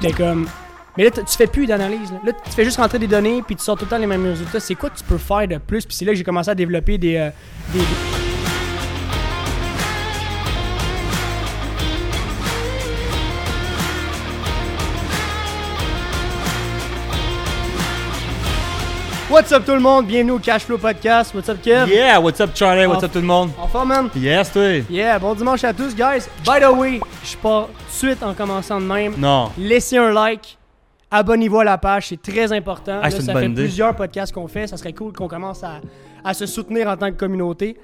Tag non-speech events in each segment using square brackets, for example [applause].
J'étais comme. Mais là, tu fais plus d'analyse. Là. Là, tu fais juste rentrer des données, puis tu sors tout le temps les mêmes résultats. C'est quoi que tu peux faire de plus? Puis c'est là que j'ai commencé à développer des. euh, des- What's up tout le monde? Bienvenue au Cashflow Podcast. What's up, Kev? Yeah, what's up Charlie, what's up tout le monde? En forme, man? Yes, toi? Yeah, bon dimanche à tous, guys. By the way, je pars tout de suite en commençant de même. Non. Laissez un like. Abonnez-vous à la page, c'est très important. Ah, Là, c'est une ça bonne fait idée. plusieurs podcasts qu'on fait. Ça serait cool qu'on commence à, à se soutenir en tant que communauté.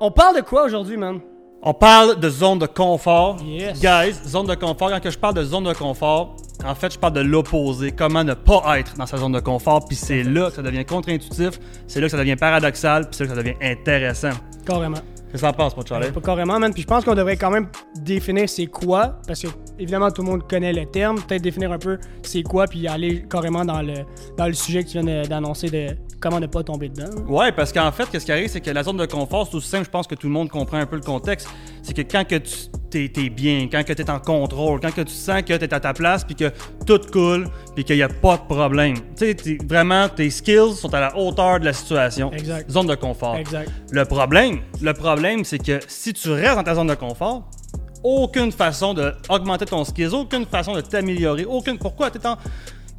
On parle de quoi aujourd'hui, man? On parle de zone de confort. Yes. Guys, zone de confort. Quand je parle de zone de confort, en fait, je parle de l'opposé. Comment ne pas être dans sa zone de confort. Puis c'est là que ça devient contre-intuitif. C'est là que ça devient paradoxal. Puis c'est là que ça devient intéressant. Carrément. Qu'est-ce que ça passe, mon Charlie? Pas carrément, man. Puis je pense qu'on devrait quand même définir c'est quoi. Parce que, évidemment, tout le monde connaît le terme. Peut-être définir un peu c'est quoi, puis aller carrément dans le, dans le sujet que tu viens d'annoncer de comment ne pas tomber dedans. Ouais, parce qu'en fait, qu'est-ce qui arrive, c'est que la zone de confort, c'est aussi simple, je pense que tout le monde comprend un peu le contexte. C'est que quand que tu t'es, bien, quand que tu es en contrôle, quand que tu sens que tu es à ta place, puis que tout coule, puis qu'il n'y a pas de problème. Tu sais, vraiment, tes skills sont à la hauteur de la situation. Exact. Zone de confort. Exact. Le problème, le problème, c'est que si tu restes dans ta zone de confort, aucune façon d'augmenter ton skills, aucune façon de t'améliorer, aucune. Pourquoi? T'es en-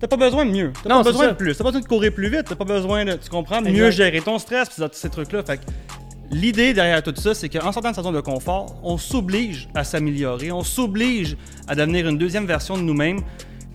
T'as pas besoin de mieux. T'as pas besoin ça. de plus. T'as pas besoin de courir plus vite. T'as pas besoin de, tu comprends, Exact. mieux gérer ton stress, pis ces trucs-là. Fait que l'idée derrière tout ça, c'est qu'en sortant de sa zone de confort, on s'oblige à s'améliorer, on s'oblige à devenir une deuxième version de nous-mêmes.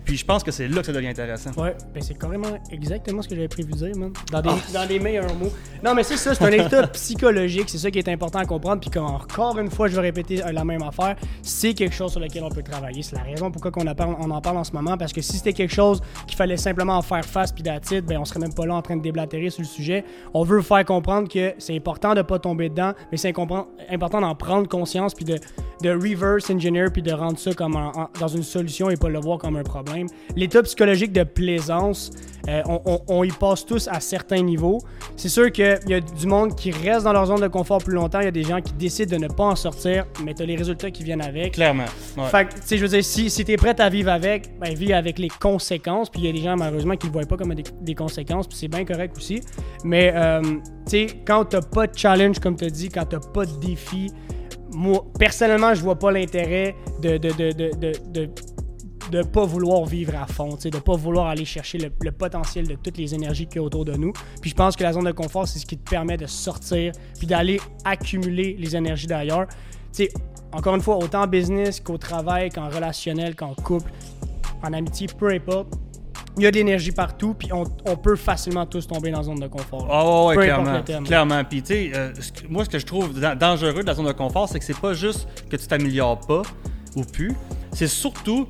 Puis je pense que c'est là que ça devient intéressant. Ouais, ben c'est carrément exactement ce que j'avais prévu de dire, man. Dans des, Ah. dans des meilleurs mots. Non, mais c'est ça, c'est un [laughs] état psychologique, c'est ça qui est important à comprendre. Puis comme encore une fois, je vais répéter euh, la même affaire, c'est quelque chose sur lequel on peut travailler. C'est la raison pourquoi on, en parle- on en parle en ce moment, parce que si c'était quelque chose qu'il fallait simplement en faire face puis d'attitude, ben on serait même pas là en train de déblatérer sur le sujet. On veut faire comprendre que c'est important de pas tomber dedans, mais c'est important d'en prendre conscience puis de, de reverse engineer puis de rendre ça comme en- dans une solution et pas le voir comme un problème. L'état psychologique de plaisance, euh, on, on- on y passe tous à certains niveaux. C'est sûr qu'il y a du monde qui reste dans leur zone de confort plus longtemps. Il y a des gens qui décident de ne pas en sortir, mais tu as les résultats qui viennent avec. Clairement. Ouais. Fait que, tu sais, je veux dire, si, si tu es prêt à vivre avec, ben, vis avec les conséquences. Puis il y a des gens, malheureusement, qui ne le voient pas comme des, des conséquences. Puis c'est bien correct aussi. Mais, euh, tu sais, quand tu pas de challenge, comme tu as dit, quand tu pas de défi, moi, personnellement, je vois pas l'intérêt de de, de, de, de, de pas vouloir vivre à fond, de pas vouloir aller chercher le, le potentiel de toutes les énergies qu'il y a autour de nous. Puis je pense que la zone de confort, c'est ce qui te permet de sortir puis d'aller accumuler les énergies d'ailleurs. Sais, encore une fois, autant en business qu'au travail, qu'en relationnel, qu'en couple, en amitié, peu importe. Il y a de l'énergie partout, puis on, on peut facilement tous tomber dans la zone de confort. Ah ouais, ouais, Peu importe clairement. thème. Clairement. Puis tu sais, euh, moi ce que je trouve da- dangereux de la zone de confort, c'est que c'est pas juste que tu t'améliores pas ou plus, c'est surtout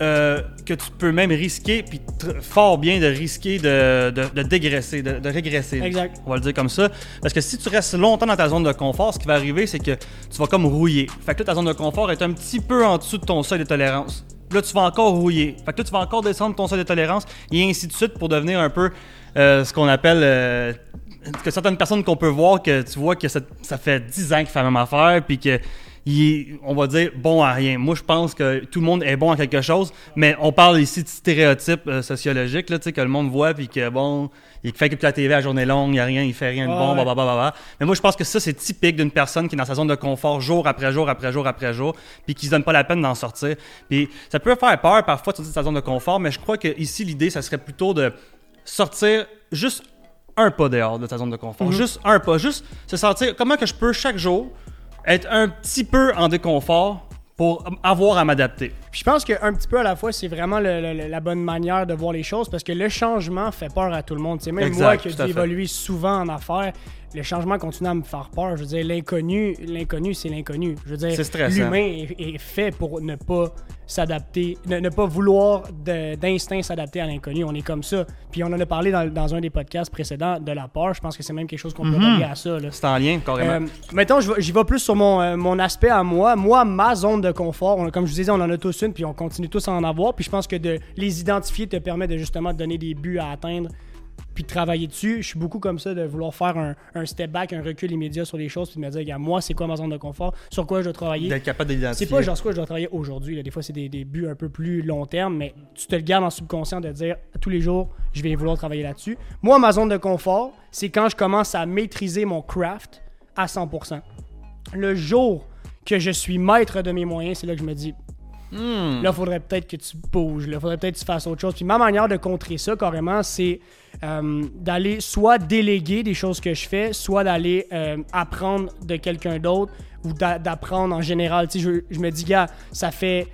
euh, que tu peux même risquer, puis fort bien de risquer de, de, de dégraisser, de, de régresser. Exact. On va le dire comme ça. Parce que si tu restes longtemps dans ta zone de confort, ce qui va arriver, c'est que tu vas comme rouiller. Fait que là, ta zone de confort est un petit peu en dessous de ton seuil de tolérance. Là, tu vas encore rouiller. Fait que là, tu vas encore descendre ton seuil de tolérance et ainsi de suite pour devenir un peu euh, ce qu'on appelle. euh, que certaines personnes qu'on peut voir, que tu vois que ça, ça fait 10 ans qu'il fait la même affaire, puis que. Il est, on va dire bon à rien. Moi, je pense que tout le monde est bon à quelque chose, mais on parle ici de stéréotypes euh, sociologiques, là, tu sais, que le monde voit, puis que bon, il fait que la TV à journée longue, il n'y a rien, il fait rien de bon, ouais. blablabla. Mais moi, je pense que ça, c'est typique d'une personne qui est dans sa zone de confort jour après jour, après jour, après jour, puis qui se donne pas la peine d'en sortir. Puis ça peut faire peur parfois de sortir de sa zone de confort, mais je crois que ici, l'idée, ça serait plutôt de sortir juste un pas dehors de ta zone de confort. Mhm. Juste un pas. Juste se sentir comment que je peux chaque jour être un petit peu en déconfort pour avoir à m'adapter. Puis je pense qu'un petit peu à la fois, c'est vraiment le- le- la bonne manière de voir les choses parce que le changement fait peur à tout le monde. C'est même Exact, moi qui ai évoluer souvent en affaires, le changement continue à me faire peur. Je veux dire, l'inconnu, l'inconnu, c'est l'inconnu. Je veux dire, C'est stressant. l'humain est, est fait pour ne pas s'adapter, ne, ne pas vouloir d'instinct s'adapter à l'inconnu. On est comme ça. Puis on en a parlé dans, dans un des podcasts précédents de la peur. Je pense que c'est même quelque chose qu'on peut relier à ça. C'est en lien, carrément. Euh, mettons, j'y vais plus sur mon, euh, mon aspect à moi. Moi, ma zone de confort, on- comme je vous disais, on en a tous une, puis on continue tous à en avoir. Puis je pense que de les identifier te permet de justement te donner des buts à atteindre puis de travailler dessus. Je suis beaucoup comme ça, de vouloir faire un, un step back, un recul immédiat sur les choses, puis de me dire, regarde, moi, c'est quoi ma zone de confort, sur quoi je dois travailler? D'être capable d'identifier. C'est pas genre sur quoi je dois travailler aujourd'hui. Des fois, c'est des, des buts un peu plus long terme, mais tu te le gardes en subconscient de dire tous les jours, je vais vouloir travailler là-dessus. Moi, ma zone de confort, c'est quand je commence à maîtriser mon craft à 100%. Le jour que je suis maître de mes moyens, c'est là que je me dis, Hmm. Là, faudrait peut-être que tu bouges. Là, faudrait peut-être que tu fasses autre chose. Puis ma manière de contrer ça, carrément, c'est euh, d'aller soit déléguer des choses que je fais, soit d'aller euh, apprendre de quelqu'un d'autre ou d'a- d'apprendre en général. Tu sais, je, me dis, gars, ça fait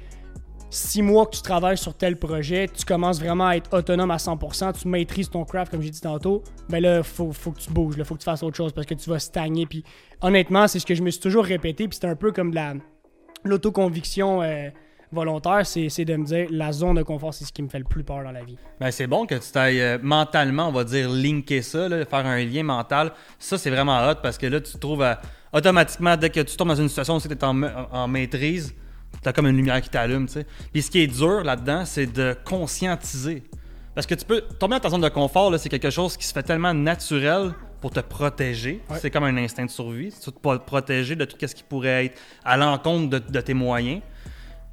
six mois que tu travailles sur tel projet, tu commences vraiment à être autonome à 100%, tu maîtrises ton craft, comme j'ai dit tantôt, ben là, faut, faut que tu bouges, il faut que tu fasses autre chose parce que tu vas stagner. Puis honnêtement, c'est ce que je me suis toujours répété, puis c'est un peu comme la l'autoconviction euh, volontaire, c'est de me dire la zone de confort, c'est ce qui me fait le plus peur dans la vie. Ben, c'est bon que tu t'ailles euh, mentalement, on va dire, linker ça, là, faire un lien mental. Ça, c'est vraiment hot parce que là, tu te trouves à- automatiquement, dès que tu tombes dans une situation où tu es en, en maîtrise, tu as comme une lumière qui t'allume. Puis ce qui est dur là-dedans, c'est de conscientiser. Parce que tu peux tomber dans ta zone de confort, c'est quelque chose qui se fait tellement naturel pour te protéger. Ouais. C'est comme un instinct de survie. Tu te pro- protéger de tout ce qui pourrait être à l'encontre de, de tes moyens.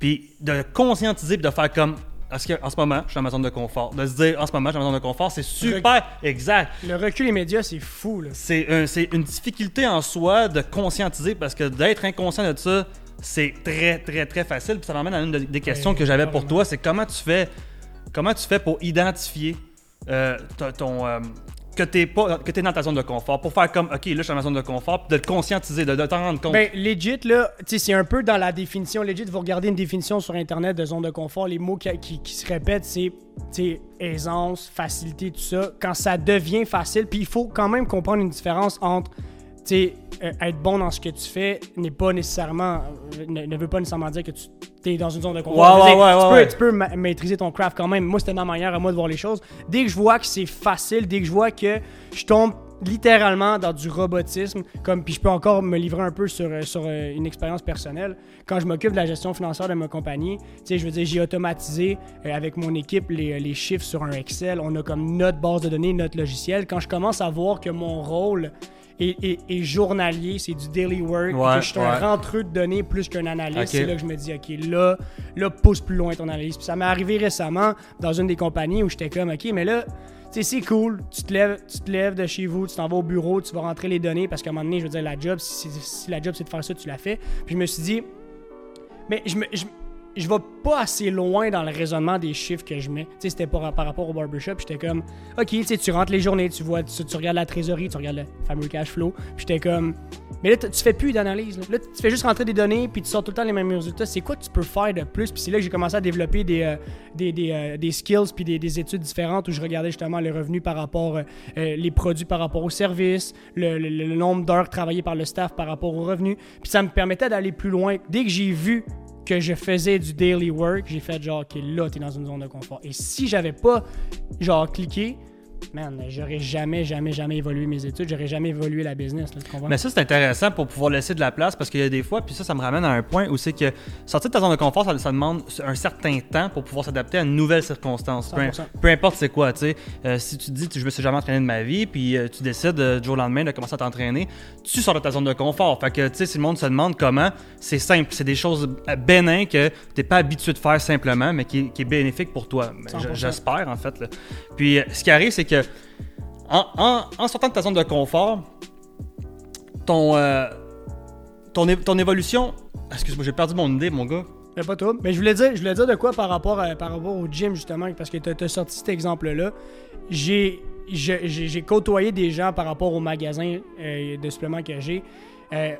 Puis de conscientiser puis de faire comme. Parce qu'en ce moment, je suis dans ma zone de confort. De se dire, en ce moment, je suis dans ma zone de confort, c'est super exact. Le recul immédiat, c'est fou. C'est un- c'est une difficulté en soi de conscientiser parce que d'être inconscient de ça, c'est très, très, très facile. Puis ça m'amène à une de- des questions Ouais, que j'avais pour toi c'est comment tu fais comment tu fais pour identifier euh, ton. ton, euh, que pas que t'es dans ta zone de confort pour faire comme ok là je suis dans ma zone de confort puis de le conscientiser de, t'en rendre compte Ben, legit, là, tu c'est un peu dans la définition. Legit, vous regardez une définition sur Internet de zone de confort, les mots qui, qui- se répètent, c'est, tu aisance, facilité, tout ça. Quand ça devient facile, puis il faut quand même comprendre une différence entre, tu sais, euh, être bon dans ce que tu fais n'est pas nécessairement, euh, ne, ne veut pas nécessairement dire que tu es dans une zone de confort. Ouais, ouais, ouais, tu, peux, ouais. tu peux ma- maîtriser ton craft quand même. Moi, c'était ma manière à moi de voir les choses. Dès que je vois que c'est facile, dès que je vois que je tombe littéralement dans du robotisme, comme puis je peux encore me livrer un peu sur, euh, sur une expérience personnelle. Quand je m'occupe de la gestion financière de ma compagnie, tu sais, je veux dire, j'ai automatisé euh, avec mon équipe les, les chiffres sur un Excel. On a comme notre base de données, notre logiciel. Quand je commence à voir que mon rôle est journalier, c'est du daily work, Ouais, je suis ouais. un rentreux de données plus qu'un analyste, c'est là que je me dis, OK, là, là, pousse plus loin ton analyse. Puis ça m'est arrivé récemment dans une des compagnies où j'étais comme, OK, mais là, tu sais, c'est cool, tu te, lèves, tu te lèves de chez vous, tu t'en vas au bureau, tu vas rentrer les données parce qu'à un moment donné, je veux dire, la job, si, la job c'est de faire ça, tu l'as fait. Puis je me suis dit, mais je me. Je, je vais pas assez loin dans le raisonnement des chiffres que je mets. Tu sais, c'était par, par rapport au barbershop. J'étais comme, OK, tu sais, tu rentres les journées, tu vois, tu, regardes la trésorerie, tu regardes le fameux cash flow. J'étais comme, mais là, tu fais plus d'analyse. Là. Là, tu fais juste rentrer des données, puis tu sors tout le temps les mêmes résultats. C'est quoi que tu peux faire de plus? Puis c'est là que j'ai commencé à développer des, euh, des, des, euh, des skills, puis des, des études différentes où je regardais justement les revenus par rapport, euh, euh, les produits par rapport aux services, le, le- le nombre d'heures travaillées par le staff par rapport aux revenus. Puis ça me permettait d'aller plus loin. Dès que j'ai vu que je faisais du daily work, j'ai fait genre, OK, là, t'es dans une zone de confort. Et si j'avais pas, genre, cliqué, man, j'aurais jamais, jamais, jamais évolué mes études, j'aurais jamais évolué la business, là, tu comprends? Mais ça, c'est intéressant pour pouvoir laisser de la place parce qu'il y a des fois, puis ça, ça me ramène à un point où c'est que sortir de ta zone de confort, ça, ça demande un certain temps pour pouvoir s'adapter à une nouvelle circonstance. Peu, 100%. peu importe c'est quoi, tu sais. Euh, si tu te dis, je me suis jamais entraîné de ma vie, puis euh, tu décides euh, du jour au lendemain de commencer à t'entraîner, tu sors de ta zone de confort. Fait que, tu sais, si le monde se demande comment, c'est simple. C'est des choses euh, bénin que t'es pas habitué de faire simplement, mais qui, qui est bénéfique pour toi. 100%. J'espère, en fait. là. Puis, euh, ce qui arrive, c'est que en, sortant de ta zone de confort, ton, euh, ton, évolution. Excuse-moi, j'ai perdu mon idée, mon gars. Mais pas toi. Mais je voulais dire, je voulais dire de quoi par rapport, par rapport au gym, justement, parce que tu as, sorti cet exemple-là. J'ai j'ai côtoyé des gens par rapport au magasin euh, de suppléments que j'ai. euh,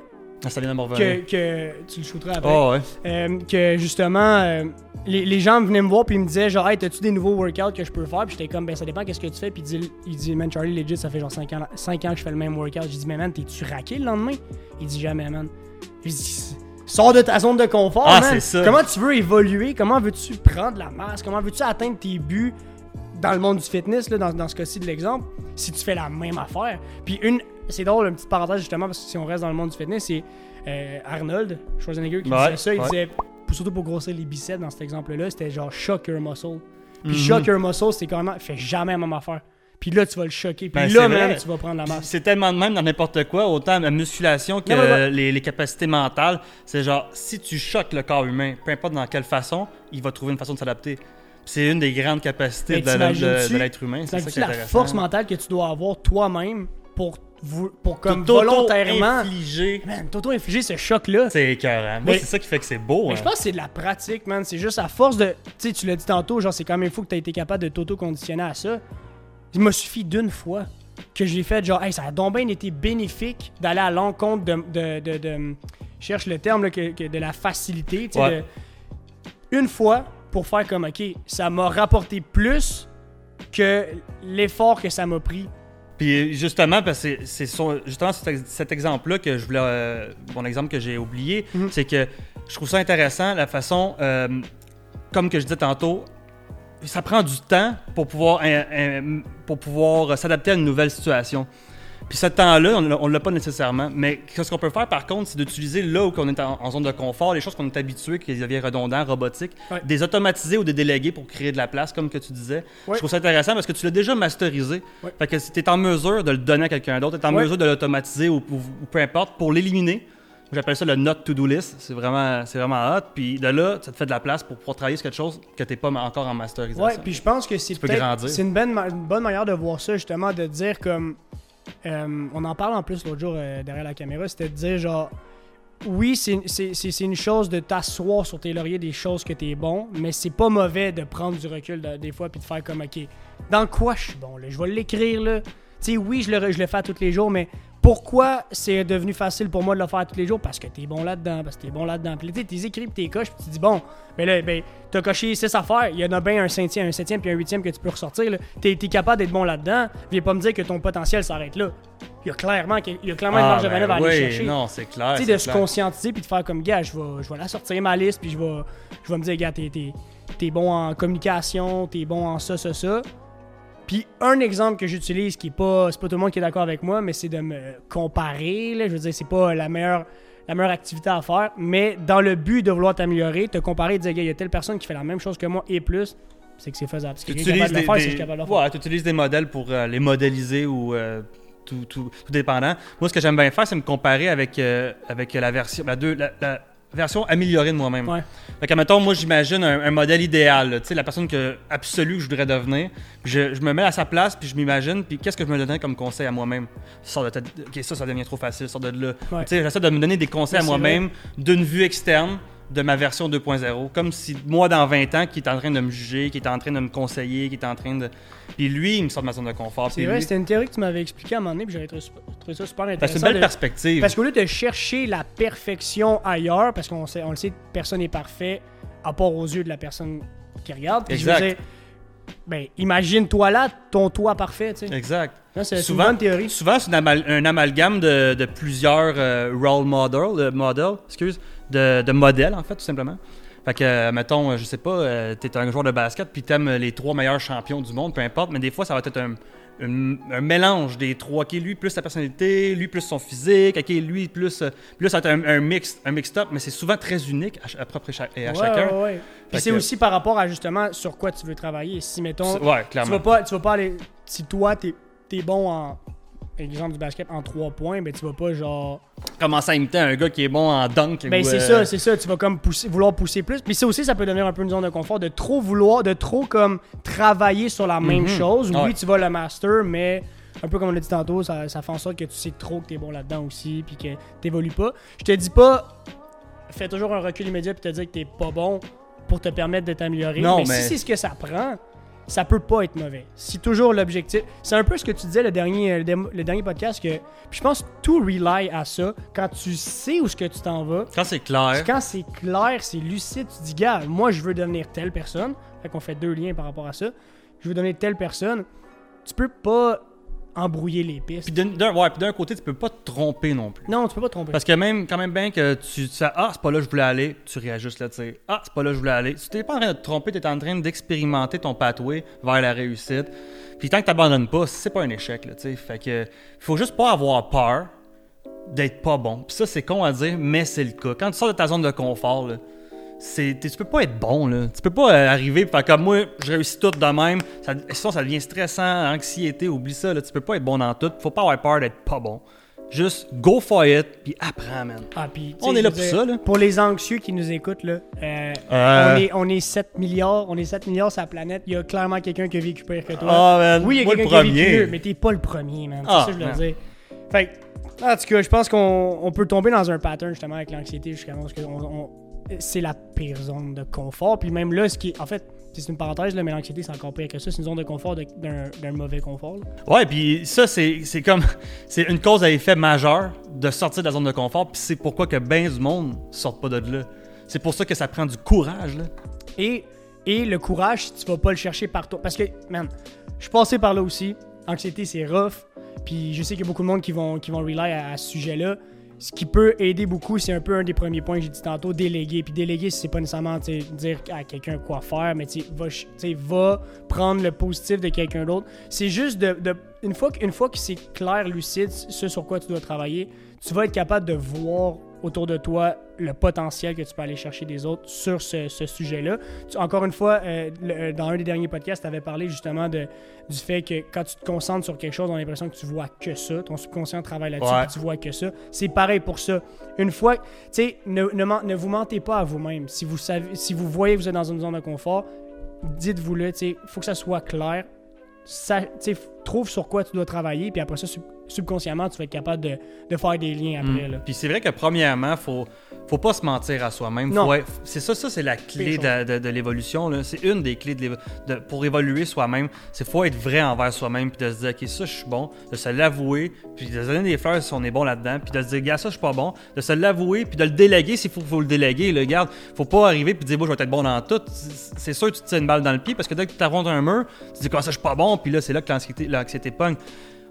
Ah, ça vient de me que, que tu le shooteras après. Oh, ouais. Euh, que justement, euh, les, les gens venaient me voir puis ils me disaient genre, hey, t'as-tu des nouveaux workouts que je peux faire? Puis j'étais comme, ben ça dépend qu'est-ce que tu fais? Puis il dit, il dit, man, Charlie, legit, ça fait genre 5 ans, 5 ans que je fais le même workout. J'ai dit, mais man, t'es-tu raqué le lendemain? Il dit, jamais, man. J'ai dit, sors de ta zone de confort, Ah, man. ça. Comment tu veux évoluer? Comment veux-tu prendre la masse? Comment veux-tu atteindre tes buts? Dans le monde du fitness, là, dans, dans ce cas-ci de l'exemple, si tu fais la même affaire? Puis une, c'est drôle, une petite parenthèse justement, parce que si on reste dans le monde du fitness, c'est euh, Arnold Schwarzenegger qui Ouais, disait ça. Il ouais. disait, pour- surtout pour grossir les biceps dans cet exemple-là, c'était genre shock your muscle. Puis Mhm. shock your muscle, c'est carrément, fais jamais la même affaire. Puis là, tu vas le choquer. Puis Ben, là, même, tu vas prendre la masse. C'est tellement de même dans n'importe quoi, autant la musculation que Non, les capacités mentales. C'est genre, si tu choques le corps humain, peu importe dans quelle façon, il va trouver une façon de s'adapter. C'est une des grandes capacités de, l'être humain. C'est ça qui est la force mentale que tu dois avoir toi-même pour, pour comme T'auto- volontairement. infliger. Man, t'auto-infliger ce choc-là. C'est écœurant. Moi, c'est ça qui fait que c'est beau. Mais hein. je pense que c'est de la pratique, man. C'est juste à force de. Tu sais, tu l'as dit tantôt, genre, c'est quand même fou que tu été capable de t'auto-conditionner à ça. Il m'a suffi d'une fois que j'ai fait, genre, hey, ça a donc bien été bénéfique d'aller à l'encontre de. de, de, cherche le terme, là, que, que de la facilité. tu sais, Ouais. de- une fois pour faire comme, ok, ça m'a rapporté plus que l'effort que ça m'a pris. Puis justement, parce que c'est- justement cet, ex- cet exemple-là que je voulais. euh, mon exemple que j'ai oublié, Mhm. c'est que je trouve ça intéressant la façon, euh, comme que je disais tantôt, ça prend du temps pour pouvoir, euh, euh, pour pouvoir s'adapter à une nouvelle situation. Puis ce temps-là, on l'a- on l'a pas nécessairement. Mais ce qu'on peut faire par contre, c'est d'utiliser là où on est en, en zone de confort, les choses qu'on est habitué, qui deviennent redondantes, robotiques, Ouais. des automatiser ou des déléguer pour créer de la place, comme que tu disais. Ouais. Je trouve ça intéressant parce que tu l'as déjà masterisé. Ouais. Fait que si tu es en mesure de le donner à quelqu'un d'autre, tu es en mesure de l'automatiser ou, ou- ou peu importe, pour l'éliminer. J'appelle ça le not to-do list. C'est vraiment, c'est vraiment hot. Puis de là, ça te fait de la place pour pouvoir travailler sur quelque chose que tu n'es pas encore en masterisation. Ouais, puis je pense que c'est une bonne, une bonne manière de voir ça justement, de dire comme euh, on en parle en plus l'autre jour euh, derrière la caméra, c'était de dire genre oui c'est une chose de t'asseoir sur tes lauriers des choses que t'es bon, mais c'est pas mauvais de prendre du recul de- des fois puis de faire comme ok dans quoi je suis bon je vais l'écrire là. Tu oui je le, je le fais tous les jours, mais pourquoi c'est devenu facile pour moi de le faire tous les jours? Parce que t'es bon là-dedans, parce que t'es bon là-dedans. Puis là, tu t'es écrit, puis t'es coches, puis tu dis, bon, ben là, ben, t'as coché 6 affaires, il y en a bien un cinquième, un septième, puis un huitième que tu peux ressortir. T'es capable d'être bon là-dedans, viens pas me dire que ton potentiel s'arrête là. Il y a clairement, il y a clairement une Ah, marge de ben manœuvre à aller chercher. non, c'est clair. Tu sais, de se conscientiser puis de faire comme gars, je vais, je vais la sortir ma liste puis je vais, je vais me dire, gars, t'es bon en communication, t'es bon en ça, ça, ça. Puis un exemple que j'utilise qui est pas, c'est pas tout le monde qui est d'accord avec moi, mais c'est de me comparer. Là, je veux dire, c'est pas la meilleure, la meilleure activité à faire, mais dans le but de vouloir t'améliorer, te comparer et dire, il y a telle personne qui fait la même chose que moi et plus, c'est que c'est faisable. Parce que Tu utilises de des, faire, des- de ouais, tu utilises des modèles pour euh, les modéliser ou euh, tout, tout, tout dépendant. Moi, ce que j'aime bien faire, c'est me comparer avec, euh, avec la version, la, deux, la, la version améliorée de moi-même. Ouais. Fait que, mettons, moi, j'imagine un, un modèle idéal, là, tu sais, la personne que, absolue que je voudrais devenir. Je, je me mets à sa place, puis je m'imagine, puis qu'est-ce que je me donnerais comme conseil à moi-même? Sors de ta- Ok, ça, ça devient trop facile, sors de là. Ouais. Tu sais, j'essaie de me donner des conseils Mais à moi-même d'une vue externe de ma version 2.0. Comme si moi, dans 20 ans, qui est en train de me juger, qui est en train de me conseiller, qui est en train de... Puis lui, il me sort de ma zone de confort. C'est vrai, lui- c'était une théorie que tu m'avais expliqué à un moment donné, puis j'avais trouvé, ça super Parce que intéressant. c'est une belle de- perspective. Parce qu'au lieu de chercher la perfection ailleurs, parce qu'on sait, on le sait, personne n'est parfait à part aux yeux de la personne qui regarde. Puis je veux Exact. dire, ben, imagine-toi là, ton toi parfait, tu sais. Exact. C'est une Souvent- bonne théorie. Souvent, c'est un, amal- un amalgame de, de plusieurs euh, role models, de models, excuse, de, de modèles, en fait, tout simplement. Fait que, euh, mettons, euh, je sais pas, euh, t'es un joueur de basket, puis t'aimes les trois meilleurs champions du monde, peu importe, mais des fois, ça va être un, un- un mélange des trois. OK, lui plus sa personnalité, lui plus son physique, OK, lui plus... puis là, ça va être un, un mix, un mixed-up, mais c'est souvent très unique à, à propre et à Ouais, chacun. ouais, ouais. Puis c'est que- aussi par rapport à justement sur quoi tu veux travailler. Si, mettons, tu clairement. vas pas, tu vas pas aller. Si toi, t'es es bon en. Exemple du basket en 3 points, ben tu vas pas genre. Commencer à imiter un gars qui est bon en dunk. Ben c'est euh, ça, c'est ça. Tu vas comme pousser, vouloir pousser plus. Puis ça aussi, ça peut devenir un peu une zone de confort de trop vouloir, de trop comme travailler sur la même Mhm. chose. Oui, Ouais. tu vas le master, mais un peu comme on l'a dit tantôt, ça, ça fait en sorte que tu sais trop que t'es bon là-dedans aussi, puis que t'évolues pas. Je te dis pas, fais toujours un recul immédiat puis te dire que t'es pas bon pour te permettre de t'améliorer. Non, mais, mais- si c'est ce que ça prend, ça peut pas être mauvais. Si toujours l'objectif. C'est un peu ce que tu disais le dernier, le, dernier podcast que. Puis je pense que tout rely à ça. Quand tu sais où ce que tu t'en vas, Quand c'est clair. quand c'est clair, c'est lucide, tu dis, gars, moi je veux devenir telle personne. Fait qu'on fait deux liens par rapport à ça. Je veux devenir telle personne. Tu peux pas embrouiller les pistes. Puis d'un ouais, puis côté, tu peux pas te tromper non plus. Non, tu peux pas te tromper. Parce que même, quand même bien que tu sais, ah, c'est pas là que je voulais aller, tu réajustes là, tu sais, ah, c'est pas là que je voulais aller. Tu t'es pas en train de te tromper, tu es en train d'expérimenter ton pathway vers la réussite. Puis tant que t'abandonnes pas, c'est pas un échec, là, tu sais. Fait que, faut juste pas avoir peur d'être pas bon. Puis ça, c'est con à dire, mais c'est le cas. Quand tu sors de ta zone de confort, là, c'est, tu peux pas être bon, là. Tu peux pas euh, arriver faire comme moi, je réussis tout de même. Ça, sinon, ça devient stressant, anxiété, oublie ça, là. Tu peux pas être bon dans tout. Faut pas avoir peur d'être pas bon. Juste go for it, puis apprends, man. Ah, puis, tu On est là pour ça, là. Pour les anxieux qui nous écoutent, là, euh, Euh. on, est, on est 7 milliards, on est 7 milliards sur la planète. Il y a clairement quelqu'un qui a vécu pire que toi. Ah, man. oui, il y a quelqu'un qui a vécu mieux, mais t'es pas le premier, man. C'est Ah, ça que je veux dire. Fait que, en tout cas, je pense qu'on on peut tomber dans un pattern justement avec l'anxiété jusqu'à ce que on- on- c'est la pire zone de confort. Puis même là, ce qui est, en fait, c'est une parenthèse, là, mais l'anxiété, c'est encore pire que ça. C'est une zone de confort d'un mauvais confort. là. Ouais, puis ça, c'est comme. [laughs] C'est une cause à effet majeur de sortir de la zone de confort, puis c'est pourquoi que ben du monde sortent pas de là. C'est pour ça que ça prend du courage, là. Et, et le courage, tu vas pas le chercher par toi. Parce que, man, je suis passé par là aussi. Anxiété, c'est rough. Puis je sais qu'il y a beaucoup de monde qui vont, qui vont rely à, à ce sujet-là. Ce qui peut aider beaucoup, c'est un peu un des premiers points que j'ai dit tantôt, déléguer. Puis déléguer, c'est pas nécessairement dire à quelqu'un quoi faire, mais va, va prendre le positif de quelqu'un d'autre. C'est juste de, de- une fois que c'est clair, lucide, ce sur quoi tu dois travailler, tu vas être capable de voir autour de toi le potentiel que tu peux aller chercher des autres sur ce, ce sujet-là. Encore une fois, euh, le- euh, dans un des derniers podcasts, tu avais parlé justement de, du fait que quand tu te concentres sur quelque chose, on a l'impression que tu vois que ça. Ton subconscient travaille là-dessus, Ouais. tu vois que ça. C'est pareil pour ça. Une fois, tu sais, ne, ne, men- ne vous mentez pas à vous-même. Si vous savez, si vous voyez que vous êtes dans une zone de confort, dites-vous-le, tu sais, il faut que ça soit clair. Ça, trouve sur quoi tu dois travailler, puis après ça, subconsciemment, tu vas être capable de, de faire des liens après. Là. Puis c'est vrai que premièrement, faut faut pas se mentir à soi-même. Être- C'est ça, ça c'est la clé de, de- de l'évolution. C'est une des clés de pour évoluer soi-même. C'est faut être vrai envers soi-même puis de se dire ok ça je suis bon, de se l'avouer, puis de se donner des fleurs si on est bon là-dedans, puis de se dire gars ça je suis pas bon, de se l'avouer puis de le déléguer s'il faut, faut le déléguer. Le garde, faut pas arriver puis dire bon je vais être bon dans tout. C'est sûr que tu te tires une balle dans le pied parce que dès que tu t'affrontes un mur, tu dis comment ça je suis pas bon, puis là c'est là que l'anxiété l'anxiété pogne.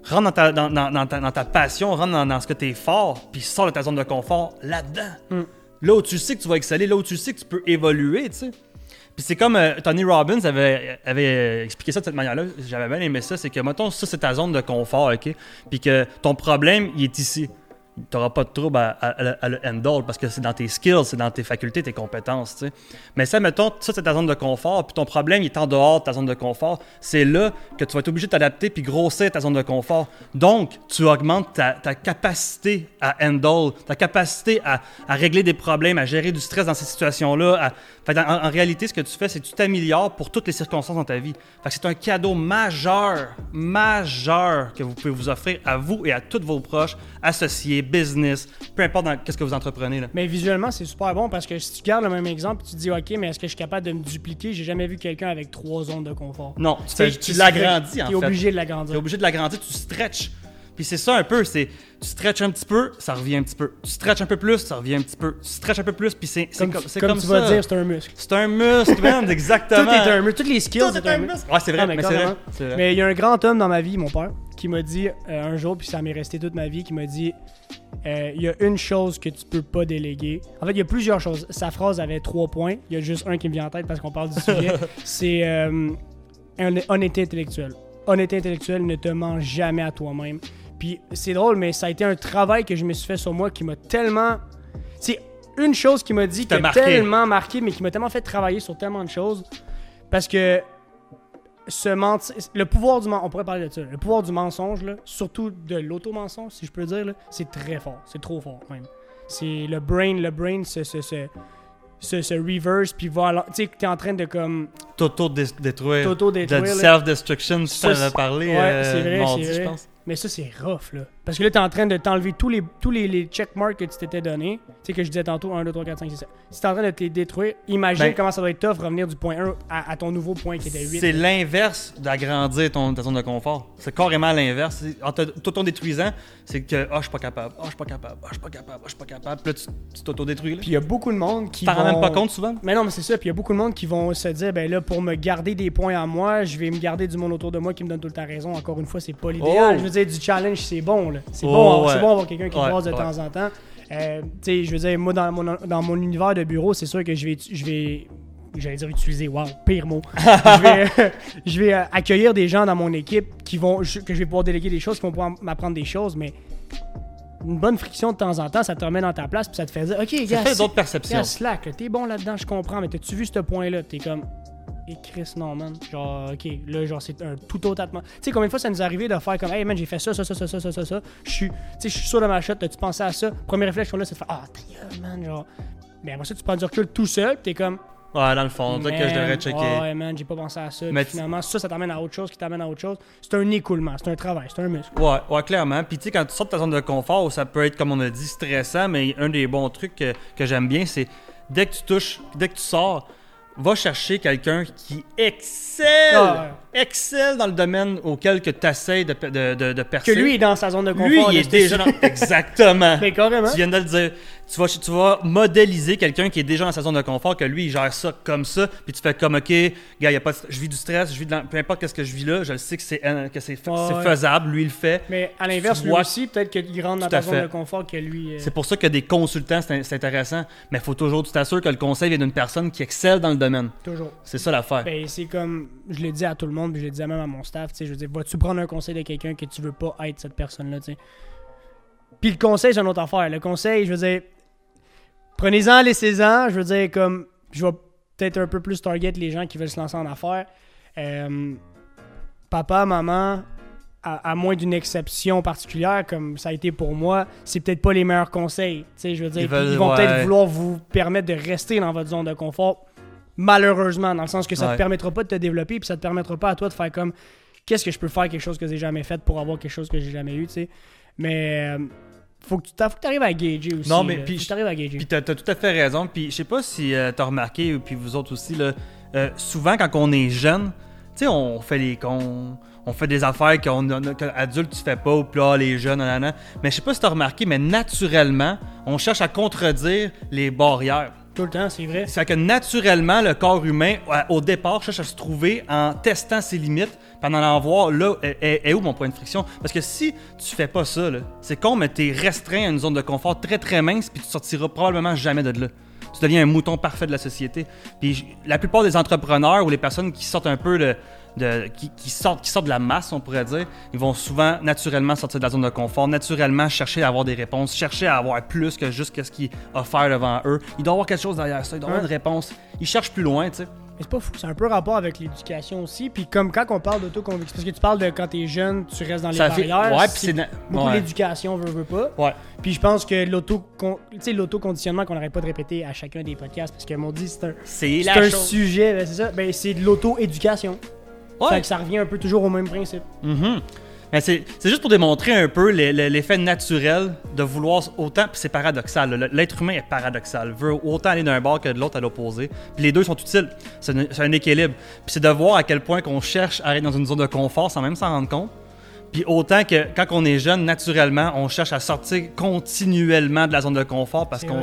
Rentre dans ta, dans, dans- ta, dans ta passion, rentre dans, dans ce que tu es fort, puis sors de ta zone de confort là-dedans. Là où tu sais que tu vas exceller, là où tu sais que tu peux évoluer, tu sais. Puis c'est comme euh, Tony Robbins avait, avait expliqué ça de cette manière-là. J'avais bien aimé ça. C'est que, mettons, ça, c'est ta zone de confort, OK? Puis que ton problème, il est ici. Tu n'auras pas de trouble à, à- à le- handle parce que c'est dans tes skills, c'est dans tes facultés, tes compétences, tu sais. Mais ça, mettons, ça, c'est ta zone de confort. Puis ton problème, il est en dehors de ta zone de confort. C'est là que tu vas être obligé de t'adapter puis grossir ta zone de confort. Donc, tu augmentes ta, ta capacité à handle, ta capacité à, à régler des problèmes, à gérer du stress dans ces situations-là. en, en réalité, ce que tu fais, c'est que tu t'améliores pour toutes les circonstances dans ta vie. C'est un cadeau majeur, majeur que vous pouvez vous offrir à vous et à tous vos proches, associés, business, peu importe dans qu'est-ce que vous entreprenez. Là. Mais visuellement, c'est super bon parce que si tu gardes le même exemple, tu te dis, OK, mais est-ce que je suis capable de me dupliquer? J'ai jamais vu quelqu'un avec trois zones de confort. Non, tu, Tu tu tu- l'agrandis en fait. obligé de Tu es l'agrandir. obligé de l'agrandir, tu stretches. Puis c'est ça un peu, c'est tu stretches un petit peu, ça revient un petit peu. Tu stretches un peu plus, ça revient un petit peu. Tu stretches un peu plus, puis c'est Comme, comme, c'est comme comme tu ça. vas dire, c'est un muscle. C'est un muscle, man, [laughs] exactement. Tout est un muscle. Toutes les skills, Tout c'est est un muscle. muscle. Ouais, c'est vrai, mais vrai. c'est vrai. Mais il y a un grand homme dans ma vie, mon père, qui m'a dit euh, un jour, puis ça m'est resté toute ma vie, qui m'a dit euh, il y a une chose que tu peux pas déléguer. En fait, il y a plusieurs choses. Sa phrase avait trois points. Il y a juste un qui me vient en tête parce qu'on parle du sujet. [laughs] C'est euh, hon- honnêteté intellectuelle. Honnêteté intellectuelle, ne te mens jamais à toi-même. Puis c'est drôle, mais ça a été un travail que je me suis fait sur moi qui m'a tellement. C'est une chose qui m'a dit qui t'a a marqué. tellement marqué, mais qui m'a tellement fait travailler sur tellement de choses. Parce que ce menti- le pouvoir du mensonge, on pourrait parler de ça, le pouvoir du mensonge, là, surtout de l'auto-mensonge, si je peux dire, c'est très fort, c'est trop fort même. C'est le brain, le brain se, se, se, se, se reverse, puis va, tu sais, que t'es en train de comme T'auto-détruire. t'auto-détruire. Self-destruction, tu t'avais c'est- parlé Ouais, euh, c'est vrai, mardi, c'est je vrai. pense. Mais ça, c'est rough, là. Parce que là, t'es en train de t'enlever tous les, tous les, les checkmarks que tu t'étais donné. Tu sais, que je disais tantôt, 1, 2, 3, 4, 5, 6, 7. Si t'es en train de te les détruire, imagine Ben- comment ça doit être tough revenir du point 1 à, à ton nouveau point qui était 8. C'est l'inverse d'agrandir ton, ta zone de confort. C'est carrément l'inverse. En t'auto-détruisant, c'est que ah, je suis pas capable, ah, je suis pas capable, ah, je suis pas capable, ah, je suis pas capable. Puis là, tu tu t'auto-détruis. Puis il y a beaucoup de monde qui. Tu t'en rends même pas compte souvent? Mais non, mais c'est ça. Puis il y a beaucoup de monde qui vont se dire, ben là, pour me garder des points à moi, je vais me garder du monde autour de moi qui me donne tout le temps raison. Encore une fois, c'est pas l'idéal. Oh. Je veux dire, du challenge, c'est bon, là. C'est Oh, bon, ouais. c'est bon d'avoir quelqu'un qui Ouais, de ouais. temps en temps. Euh, tu sais, je veux dire, moi, dans mon, dans mon univers de bureau, c'est sûr que je vais. Je vais J'allais dire utiliser, wow, pire mot. [laughs] je vais, [laughs] je vais euh, accueillir des gens dans mon équipe qui vont, je- que je vais pouvoir déléguer des choses, qui vont pouvoir m'apprendre des choses, mais une bonne friction de temps en temps, ça te remet dans ta place, puis ça te fait dire, OK, Ça gars, fait c'est- d'autres perceptions. gars, slack, t'es bon là-dedans, je comprends, mais t'as-tu vu ce point-là? T'es comme, et Chris, non, man. Genre, OK, là, genre, c'est un tout autre atmosphère. Tu sais, combien de fois ça nous est arrivé de faire comme, hey, man, j'ai fait ça, ça, ça, ça, ça, ça, ça, ça. Je suis, tu sais, je suis sûr de ma shot, t'as-tu pensé à ça? Premier réflexe, là, c'est de faire, ah, ta gueule, man, genre. Mais après ça, tu prends du recul tout seul, t'es comme, Ouais, dans le fond, peut-être que je devrais checker. Ouais, man, j'ai pas pensé à ça. Mais tu- finalement, ça, ça t'amène à autre chose qui t'amène à autre chose. C'est un écoulement, c'est un travail, c'est un muscle. Ouais, ouais, clairement. Puis tu sais, quand tu sors de ta zone de confort, ça peut être, comme on a dit, stressant, mais un des bons trucs que, que j'aime bien, c'est dès que tu touches, dès que tu sors, va chercher quelqu'un qui excelle, Ah excelle dans le domaine auquel que tu essaies de, de, de, de Que percer. lui est dans sa zone de confort. Lui, il est déjà dans... [laughs] Exactement. Mais carrément. Tu viens de le dire. Tu vas, tu vas modéliser quelqu'un qui est déjà dans sa zone de confort, que lui, il gère ça comme ça, puis tu fais comme, OK, gars, y a pas de- je vis du stress, je vis de la- peu importe qu'est-ce que je vis là, je le sais que c'est euh, que c'est Ouais, faisable, lui, il le fait. Mais à l'inverse, lui vois- aussi, peut-être qu'il rentre dans ta zone de confort que lui. euh, C'est pour ça que des consultants, c'est c'est intéressant, mais il faut toujours, tu t'assures que le conseil vient d'une personne qui excelle dans le domaine. Toujours. C'est ça l'affaire. Ben, c'est comme, je l'ai dit à tout le monde, puis je l'ai dit même à mon staff, tu sais, je veux dire, vas-tu prendre un conseil de quelqu'un que tu veux pas être cette personne-là, tu sais? Puis le conseil, c'est une autre affaire. Le conseil, je veux dire, prenez-en, laissez-en, je veux dire, comme, je vais peut-être un peu plus target les gens qui veulent se lancer en affaires. Euh, papa, maman, à, à moins d'une exception particulière, comme ça a été pour moi, c'est peut-être pas les meilleurs conseils. Tu sais, je veux dire, Ils Puis veulent- ils vont peut-être vouloir vous permettre de rester dans votre zone de confort, malheureusement, dans le sens que ça Ouais. te permettra pas de te développer, puis ça te permettra pas à toi de faire comme, qu'est-ce que je peux faire quelque chose que j'ai jamais fait pour avoir quelque chose que j'ai jamais eu, tu sais. Mais euh, faut que tu arrives à gager aussi. Non, mais puis je- t'arrives à gager. Puis t'as as tout à fait raison. Puis je sais pas si euh, t'as remarqué, ou puis vous autres aussi, là, euh, souvent quand on est jeune, tu sais, on fait les cons, on fait des affaires qu'on adulte tu fais pas, ou puis là, les jeunes, nanana. Mais je sais pas si t'as remarqué, mais naturellement, on cherche à contredire les barrières. Tout le temps, c'est vrai. C'est que naturellement, le corps humain, à- au départ, cherche à se trouver en testant ses limites, pendant en voir là est, où mon point de friction? Parce que si tu fais pas ça, c'est con, mais t'es restreint à une zone de confort très très mince, puis tu sortiras probablement jamais de là. Tu deviens un mouton parfait de la société. Puis la plupart des entrepreneurs ou les personnes qui sortent un peu de, de- qui, qui sortent, qui sortent de la masse, on pourrait dire, ils vont souvent naturellement sortir de la zone de confort, naturellement chercher à avoir des réponses, chercher à avoir plus que juste ce qui est offert devant eux. Il doit y avoir quelque chose derrière ça, il doit y avoir une réponse. Ils cherchent plus loin, tu sais. Mais c'est pas fou, c'est un peu rapport avec l'éducation aussi. Puis comme quand on parle d'autoconviction, parce que tu parles de quand t'es jeune, tu restes dans les Ça fait- barrières. ouais, puis c'est na- beaucoup ouais. l'éducation, veut, veut pas. Ouais. Puis je pense que l'autoconditionnement qu'on n'arrête pas de répéter à chacun des podcasts, parce que m'ont dit c'est un, C'est un chose. sujet, ben, c'est ça, ben c'est de l'auto-éducation. Ouais. Fait que ça revient un peu toujours au même principe. Mhm. Mais c'est juste pour démontrer un peu l'e- l'e- l'effet naturel de vouloir autant, puis c'est paradoxal. L'être humain est paradoxal, veut autant aller d'un bord que de l'autre à l'opposé. Puis les deux sont utiles. C'est un, équilibre. Puis c'est de voir à quel point qu'on cherche à être dans une zone de confort sans même s'en rendre compte. Puis autant que quand on est jeune, naturellement, on cherche à sortir continuellement de la zone de confort parce qu'on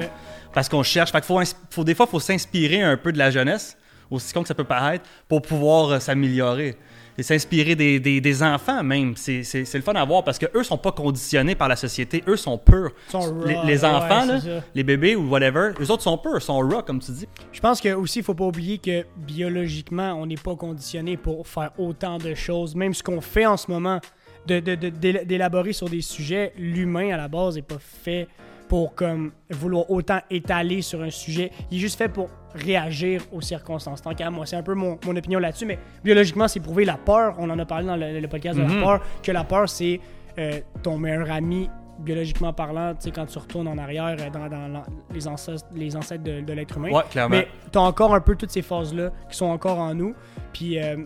parce qu'on cherche. Fait que faut- des fois, il faut s'inspirer un peu de la jeunesse, aussi con que ça peut paraître, pour pouvoir euh, s'améliorer. Et s'inspirer des, des- des enfants même. C'est c'est- c'est le fun à voir parce qu'eux sont pas conditionnés par la société. Eux sont purs. Ils sont raw, les, les enfants, ouais, là, les bébés ou whatever, eux autres sont purs, sont raw, comme tu dis. Je pense que aussi, il faut pas oublier que biologiquement, on n'est pas conditionné pour faire autant de choses. Même ce qu'on fait en ce moment, de- de- de- d'éla- d'élaborer sur des sujets, l'humain à la base n'est pas fait pour comme vouloir autant étaler sur un sujet. Il est juste fait pour réagir aux circonstances. Tant qu'à moi, c'est un peu mon, mon opinion là-dessus, mais biologiquement, c'est prouvé la peur. On en a parlé dans le, le podcast de Mhm. la peur, que la peur, c'est euh, ton meilleur ami biologiquement parlant, tu sais, quand tu retournes en arrière euh, dans, les ancêtres, les ancêtres de, de l'être humain. Ouais, clairement. Mais t'as encore un peu toutes ces phases-là qui sont encore en nous. Puis euh,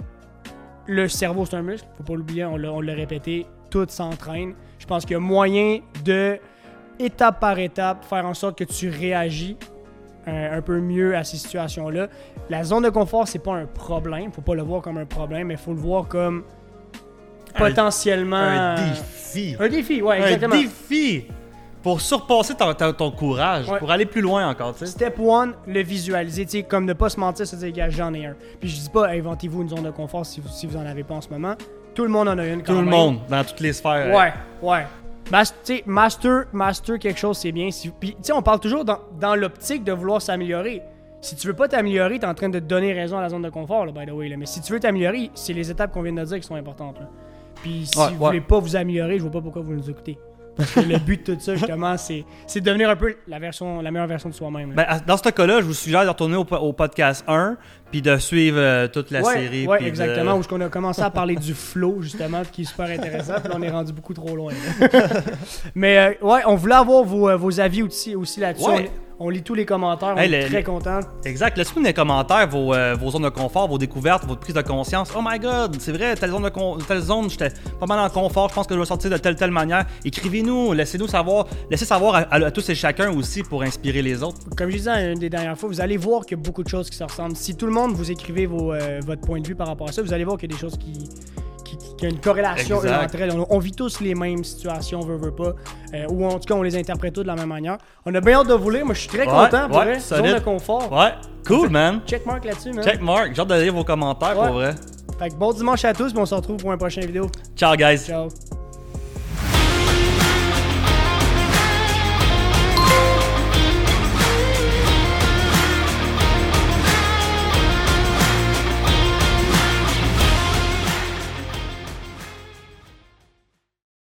le cerveau, c'est un muscle. Faut pas l'oublier, on l'a on l'a répété. Tout s'entraîne. Je pense qu'il y a moyen de, étape par étape, faire en sorte que tu réagis euh, un peu mieux à ces situations-là. La zone de confort, c'est pas un problème. Faut pas le voir comme un problème, mais faut le voir comme Un- potentiellement. un défi. Un défi, ouais, Un exactement. défi pour surpasser ton, ton- ton courage, Ouais. pour aller plus loin encore. Step one, le visualiser, tu sais, comme ne pas se mentir, se dire, gars, j'en ai un. Puis je dis pas, inventez-vous une zone de confort si vous, si vous en avez pas en ce moment. Tout le monde en a une quand Tout le monde, dans toutes les sphères. Ouais, ouais. Mas- master, master quelque chose, c'est bien. Si, puis, tu sais, on parle toujours dans, dans l'optique de vouloir s'améliorer. Si tu veux pas t'améliorer, t'es en train de donner raison à la zone de confort, là, by the way. là. Mais si tu veux t'améliorer, c'est les étapes qu'on vient de dire qui sont importantes. là. Puis si Ouais, vous ouais. voulez pas vous améliorer, je vois pas pourquoi vous nous écoutez. Parce que le [laughs] but de tout ça, justement, c'est c'est de devenir un peu la, version, la meilleure version de soi-même. Ben, dans ce cas-là, je vous suggère de retourner au, po- au podcast 1 puis de suivre euh, toute la ouais, série. de- exactement. Où on a commencé à parler du flow, justement, qui est super intéressant. Puis là, on est rendu beaucoup trop loin. [laughs] Mais euh, ouais, on voulait avoir vos, euh, vos avis aussi, aussi là-dessus. Ouais. On, lit tous les commentaires. On est le- très contents. Exact. Laissez-nous dans les commentaires vos, euh, vos zones de confort, vos découvertes, votre prise de conscience. Oh my god, c'est vrai, telle zone, de con- telle zone j'étais pas mal en confort, je pense que je vais sortir de telle telle manière. Écrivez-nous, laissez-nous savoir, laissez savoir à, à- à tous et chacun aussi pour inspirer les autres. Comme je disais une des dernières fois, vous allez voir qu'il y a beaucoup de choses qui se ressemblent. Si tout le monde vous écrivez vos, euh, votre point de vue par rapport à ça, vous allez voir qu'il y a des choses qui- qu'il y a une corrélation entre elles. On, on vit tous les mêmes situations, veut, veut pas. euh, ou en tout cas, on les interprète tous de la même manière. On a bien hâte de vous lire. Moi, je suis très Ouais, content. Pour ouais, vrai. Zone de confort. Ouais, cool man. Check mark là-dessus, man. Check mark, j'ai hâte de lire vos commentaires Ouais. pour vrai. Fait que bon dimanche à tous, puis on se retrouve pour une prochaine vidéo. Ciao guys. Ciao.